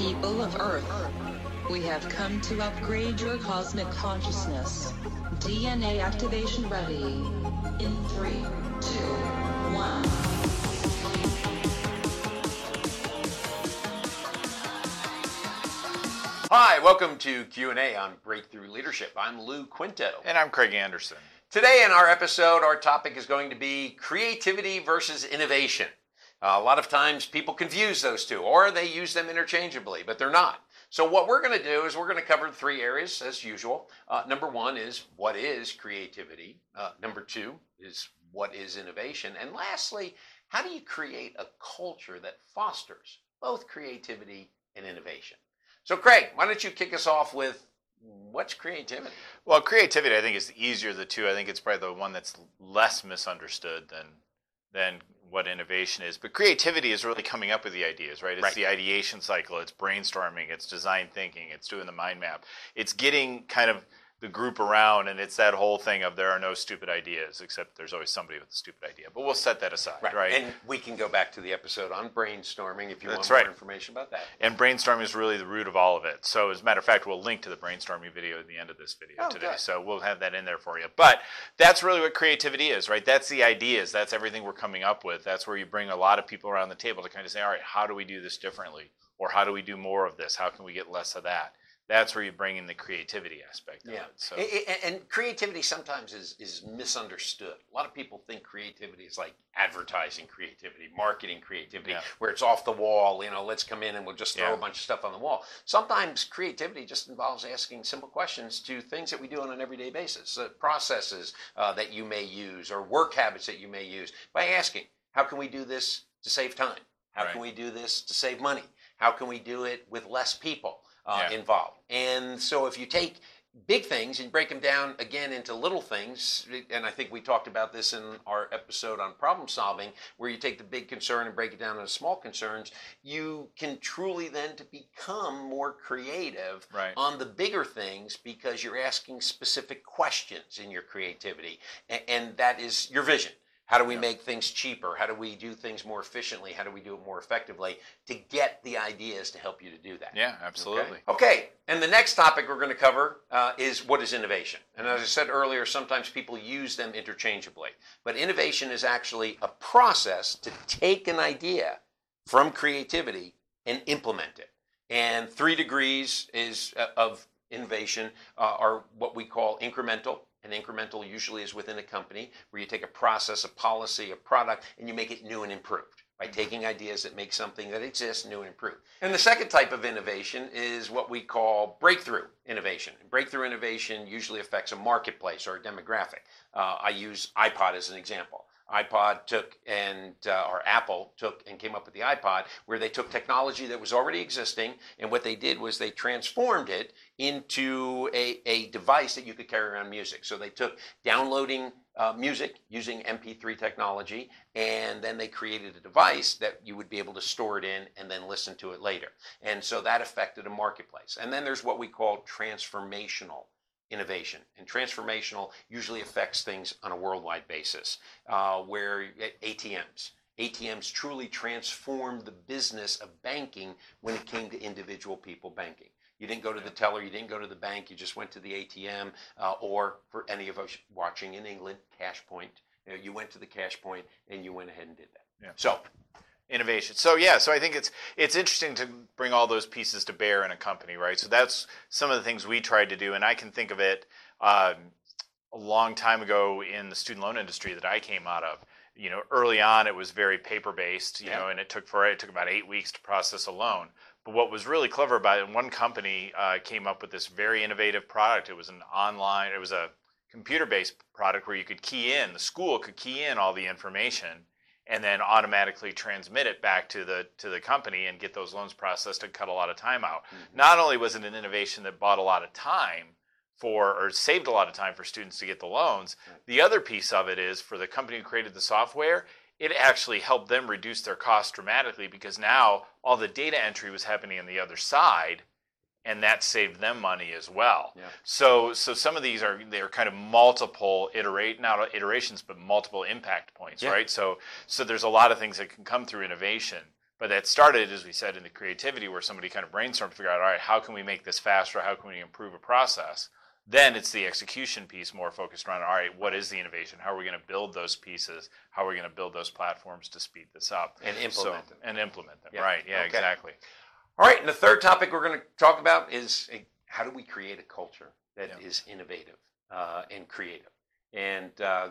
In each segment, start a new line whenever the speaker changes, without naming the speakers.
People of Earth, we have come to upgrade your cosmic consciousness. DNA activation ready. In three, two, one.
Hi, welcome to Q&A on Breakthrough Leadership. I'm Lou Quinto.
And I'm Craig Anderson.
Today in our episode, our topic is going to be creativity versus innovation. Uh, a lot of times people confuse those two, or they use them interchangeably, but they're not. So what we're going to do is we're going to cover three areas as usual. Uh, number one is what is creativity. Uh, number two is what is innovation, and lastly, how do you create a culture that fosters both creativity and innovation? So, Craig, why don't you kick us off with what's creativity?
Well, creativity, I think, is the easier of the two. I think it's probably the one that's less misunderstood than than what innovation is. But creativity is really coming up with the ideas, right? It's
Right.
the ideation cycle, it's brainstorming, it's design thinking, it's doing the mind map. It's getting kind of the group around, and it's that whole thing of there are no stupid ideas, except there's always somebody with a stupid idea. But we'll set that aside, right?
And we can go back to the episode on brainstorming if you want
That's
more information about that.
And brainstorming is really the root of all of it. So, as a matter of fact, we'll link to the brainstorming video at the end of this video
Oh,
today.
good.
So, we'll have that in there for you. But that's really what creativity is, right? That's the ideas. That's everything we're coming up with. That's where you bring a lot of people around the table to kind of say, all right, how do we do this differently? Or how do we do more of this? How can we get less of that? That's where you bring in the creativity aspect of
Yeah.
it. So,
A- a- And creativity sometimes is, is misunderstood. A lot of people think creativity is like advertising creativity, marketing creativity,
Yeah.
where it's off the wall, you know, let's come in and we'll just throw
Yeah.
a bunch of stuff on the wall. Sometimes creativity just involves asking simple questions to things that we do on an everyday basis, uh, processes uh, that you may use or work habits that you may use by asking, how can we do this to save time? How can we do this to save money? How can we do it with less people uh,
Yeah.
involved? And so if you take big things and break them down again into little things and i think we talked about this in our episode on problem solving where you take the big concern and break it down into small concerns you can truly then to become more creative
Right.
on the bigger things because you're asking specific questions in your creativity A- and that is your vision how do we
Yeah.
make things cheaper how do we do things more efficiently how do we do it more effectively to get the ideas to help you to do that
yeah, absolutely.
Okay. Okay, and the next topic we're going to cover uh, is what is innovation. And as I said earlier, sometimes people use them interchangeably. But innovation is actually a process to take an idea from creativity and implement it. And three degrees is uh, of innovation uh, are what we call incremental. And incremental usually is within a company where you take a process, a policy, a product, and you make it new and improved by taking ideas that make something that exists new and improved. And the second type of innovation is what we call breakthrough innovation. Breakthrough innovation usually affects a marketplace or a demographic. Uh, I use iPod as an example. iPod took and uh, or Apple took and came up with the iPod where they took technology that was already existing and what they did was they transformed it into a, a device that you could carry around music. So they took downloading uh, music using MP3 technology and then they created a device that you would be able to store it in and then listen to it later. And so that affected a marketplace. And then there's what we call transformational innovation. And transformational usually affects things on a worldwide basis, uh, where ATMs. ATMs truly transformed the business of banking when it came to individual people banking. You didn't go to the teller, you didn't go to the bank, you just went to the ATM, uh, or for any of us watching in England, cash point. You, know, you went to the cash point and you went ahead and did that.
Yeah.
So,
innovation. So yeah, so I think it's it's interesting to bring all those pieces to bear in a company, right? So that's some of the things we tried to do, and I can think of it um, a long time ago in the student loan industry that I came out of. You know, early on it was very paper based, you
Yeah.
know, and it took for it took about eight weeks to process a loan. But what was really clever about it, one company uh, came up with this very innovative product. It was an online, it was a computer based product where you could key in, the school could key in all the information and then automatically transmit it back to the to the company and get those loans processed and cut a lot of time out. Mm-hmm. Not only was it an innovation that bought a lot of time for or saved a lot of time for students to get the loans, the other piece of it is for the company who created the software, it actually helped them reduce their costs dramatically because now all the data entry was happening on the other side and that saved them money as well.
Yeah.
So so some of these are they're kind of multiple iterate not iterations but multiple impact points,
Yeah.
right? So so there's a lot of things that can come through innovation But that started, as we said, in the creativity where somebody kind of brainstormed to figure out, all right, how can we make this faster? How can we improve a process? Then it's the execution piece more focused around, all right, what is the innovation? How are we going to build those pieces? How are we going to build those platforms to speed this up?
And implement
So-
them.
And implement them,
Yeah.
right. Yeah,
Okay.
exactly.
All right, and the third topic we're going to talk about is eh, how do we create a culture that is
Yeah.
innovative uh, and creative? And uh,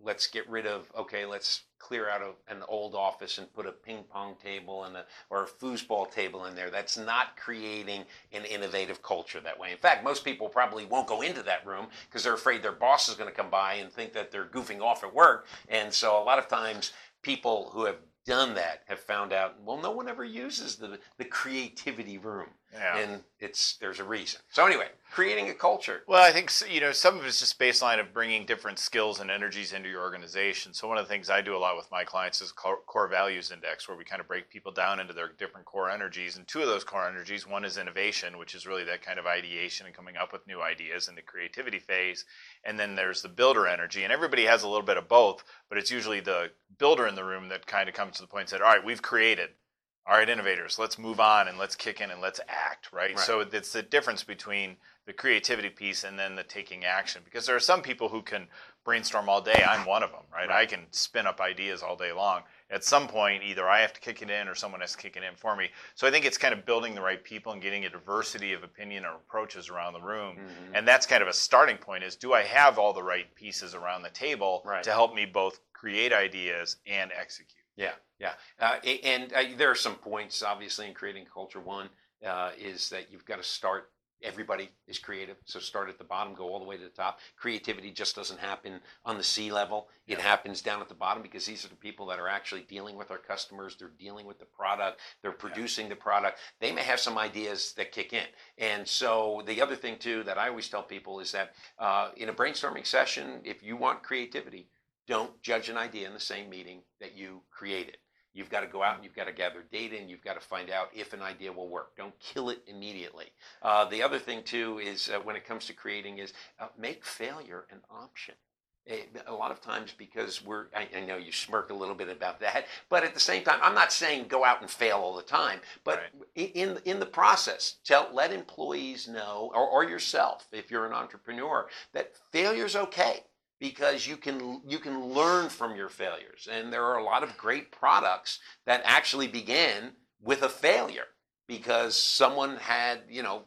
let's get rid of okay, let's clear out a, an old office and put a ping pong table and a, or a foosball table in there. That's not creating an innovative culture that way. In fact, most people probably won't go into that room because they're afraid their boss is going to come by and think that they're goofing off at work. And so a lot of times people who have done that have found out well no one ever uses the the creativity room
Yeah.
and it's there's a reason so anyway creating a culture
Well, I think you know some of it's just baseline of bringing different skills and energies into your organization. So one of the things I do a lot with my clients is core, core values index, where we kind of break people down into their different core energies. And two of those core energies, one is innovation, which is really that kind of ideation and coming up with new ideas in the creativity phase, and then there's the builder energy. And everybody has a little bit of both, but it's usually the builder in the room that kind of comes to the point and said, "All right, we've created." All right, innovators, let's move on and let's kick in and let's act, right?
Right.
So it's the difference between the creativity piece and then the taking action because there are some people who can brainstorm all day i'm one of them right,
Right.
i can spin up ideas all day long at some point either i have to kick it in or someone has to kick it in for me so i think it's kind of building the right people and getting a diversity of opinion or approaches around the room
Mhm.
and that's kind of a starting point is do i have all the right pieces around the table
Right.
to help me both create ideas and execute
Yeah, yeah. Uh, and uh, there are some points, obviously, in creating culture. One uh, is that you've got to start. Everybody is creative, so start at the bottom, go all the way to the top. Creativity just doesn't happen on the C level; it happens down at the bottom because these are the people that are actually dealing with our customers. They're dealing with the product. They're producing the product. They may have some ideas that kick in, and so the other thing too that I always tell people is that uh, in a brainstorming session, if you want creativity, don't judge an idea in the same meeting that you created. You've got to go out and you've got to gather data and you've got to find out if an idea will work. Don't kill it immediately. Uh, the other thing too is uh, when it comes to creating is uh, make failure an option. Eh, A lot of times because we're, I, I know you smirk a little bit about that, but at the same time, I'm not saying go out and fail all the time, but
Right.
in in the process, tell let employees know or, or yourself if you're an entrepreneur that failure's okay because you can you can learn from your failures and there are a lot of great products that actually began with a failure because someone had you know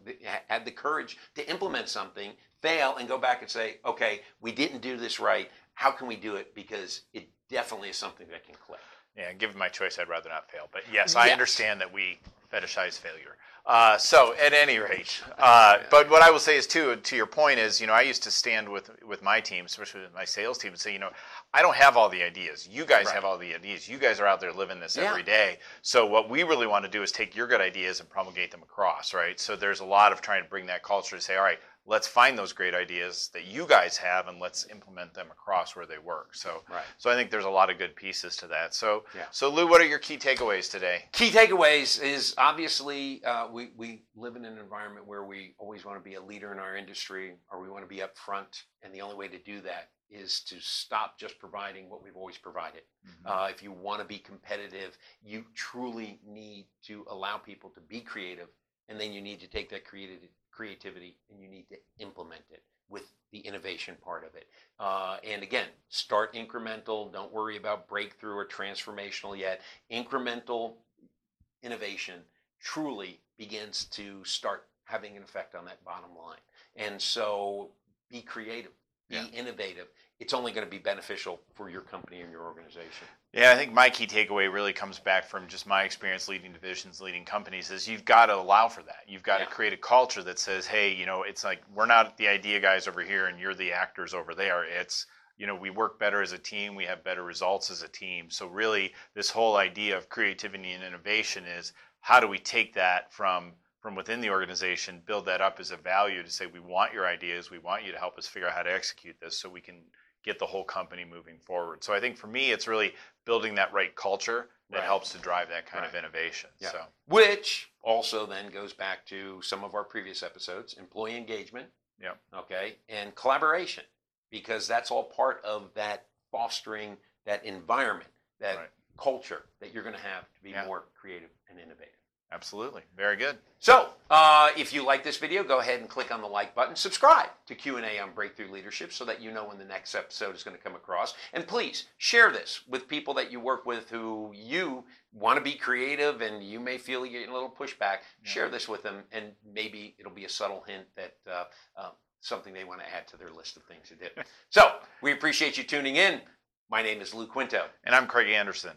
had the courage to implement something fail and go back and say okay we didn't do this right how can we do it because it definitely is something that can click
Yeah, given my choice, I'd rather not fail. But yes, I
Yes.
understand that we fetishize failure. Uh, so at any rate, uh, but what I will say is too, to your point is, you know, I used to stand with with my team, especially with my sales team, and say, you know, I don't have all the ideas. You guys
Right.
have all the ideas. You guys are out there living this
Yeah.
every day. So what we really want to do is take your good ideas and promulgate them across, right? So there's a lot of trying to bring that culture to say, all right, let's find those great ideas that you guys have and let's implement them across where they work. So
Right.
so I think there's a lot of good pieces to that. So
Yeah.
so Lou, what are your key takeaways today?
key takeaways is obviously uh, we, we live in an environment where we always want to be a leader in our industry or we want to be up front and the only way to do that is to stop just providing what we've always provided uh, if you want to be competitive you truly need to allow people to be creative and then you need to take that creative creativity and you need to implement it with the innovation part of it uh, and again start incremental don't worry about breakthrough or transformational yet incremental innovation truly begins to start having an effect on that bottom line. And so be creative, be
Yeah.
innovative. It's only going to be beneficial for your company and your organization.
Yeah, I think my key takeaway really comes back from just my experience leading divisions, leading companies, is you've got to allow for that. You've got
Yeah.
to create a culture that says, hey, you know, it's like we're not the idea guys over here and you're the actors over there. It's, you know, we work better as a team, we have better results as a team. So, really, this whole idea of creativity and innovation is how do we take that from from within the organization, build that up as a value to say, we want your ideas, we want you to help us figure out how to execute this so we can get the whole company moving forward. So I think for me, it's really building that right culture that
Right.
helps to drive that kind of innovation.
Yeah.
So
Which also then goes back to some of our previous episodes employee engagement,
yeah,
okay, and collaboration, because that's all part of that fostering that environment that
Right.
culture that you're going to have to be
Yeah.
more creative and innovative.
Absolutely. Very good.
So, uh, if you like this video, go ahead and click on the like button. Subscribe to Q&A on Breakthrough Leadership so that you know when the next episode is going to come across. And please share this with people that you work with who you want to be creative and you may feel you're getting a little pushback.
Yeah.
Share this with them and maybe it'll be a subtle hint that uh, uh, something they want to add to their list of things to do. so, we appreciate you tuning in. My name is Lou Quinto.
And I'm Craig Anderson.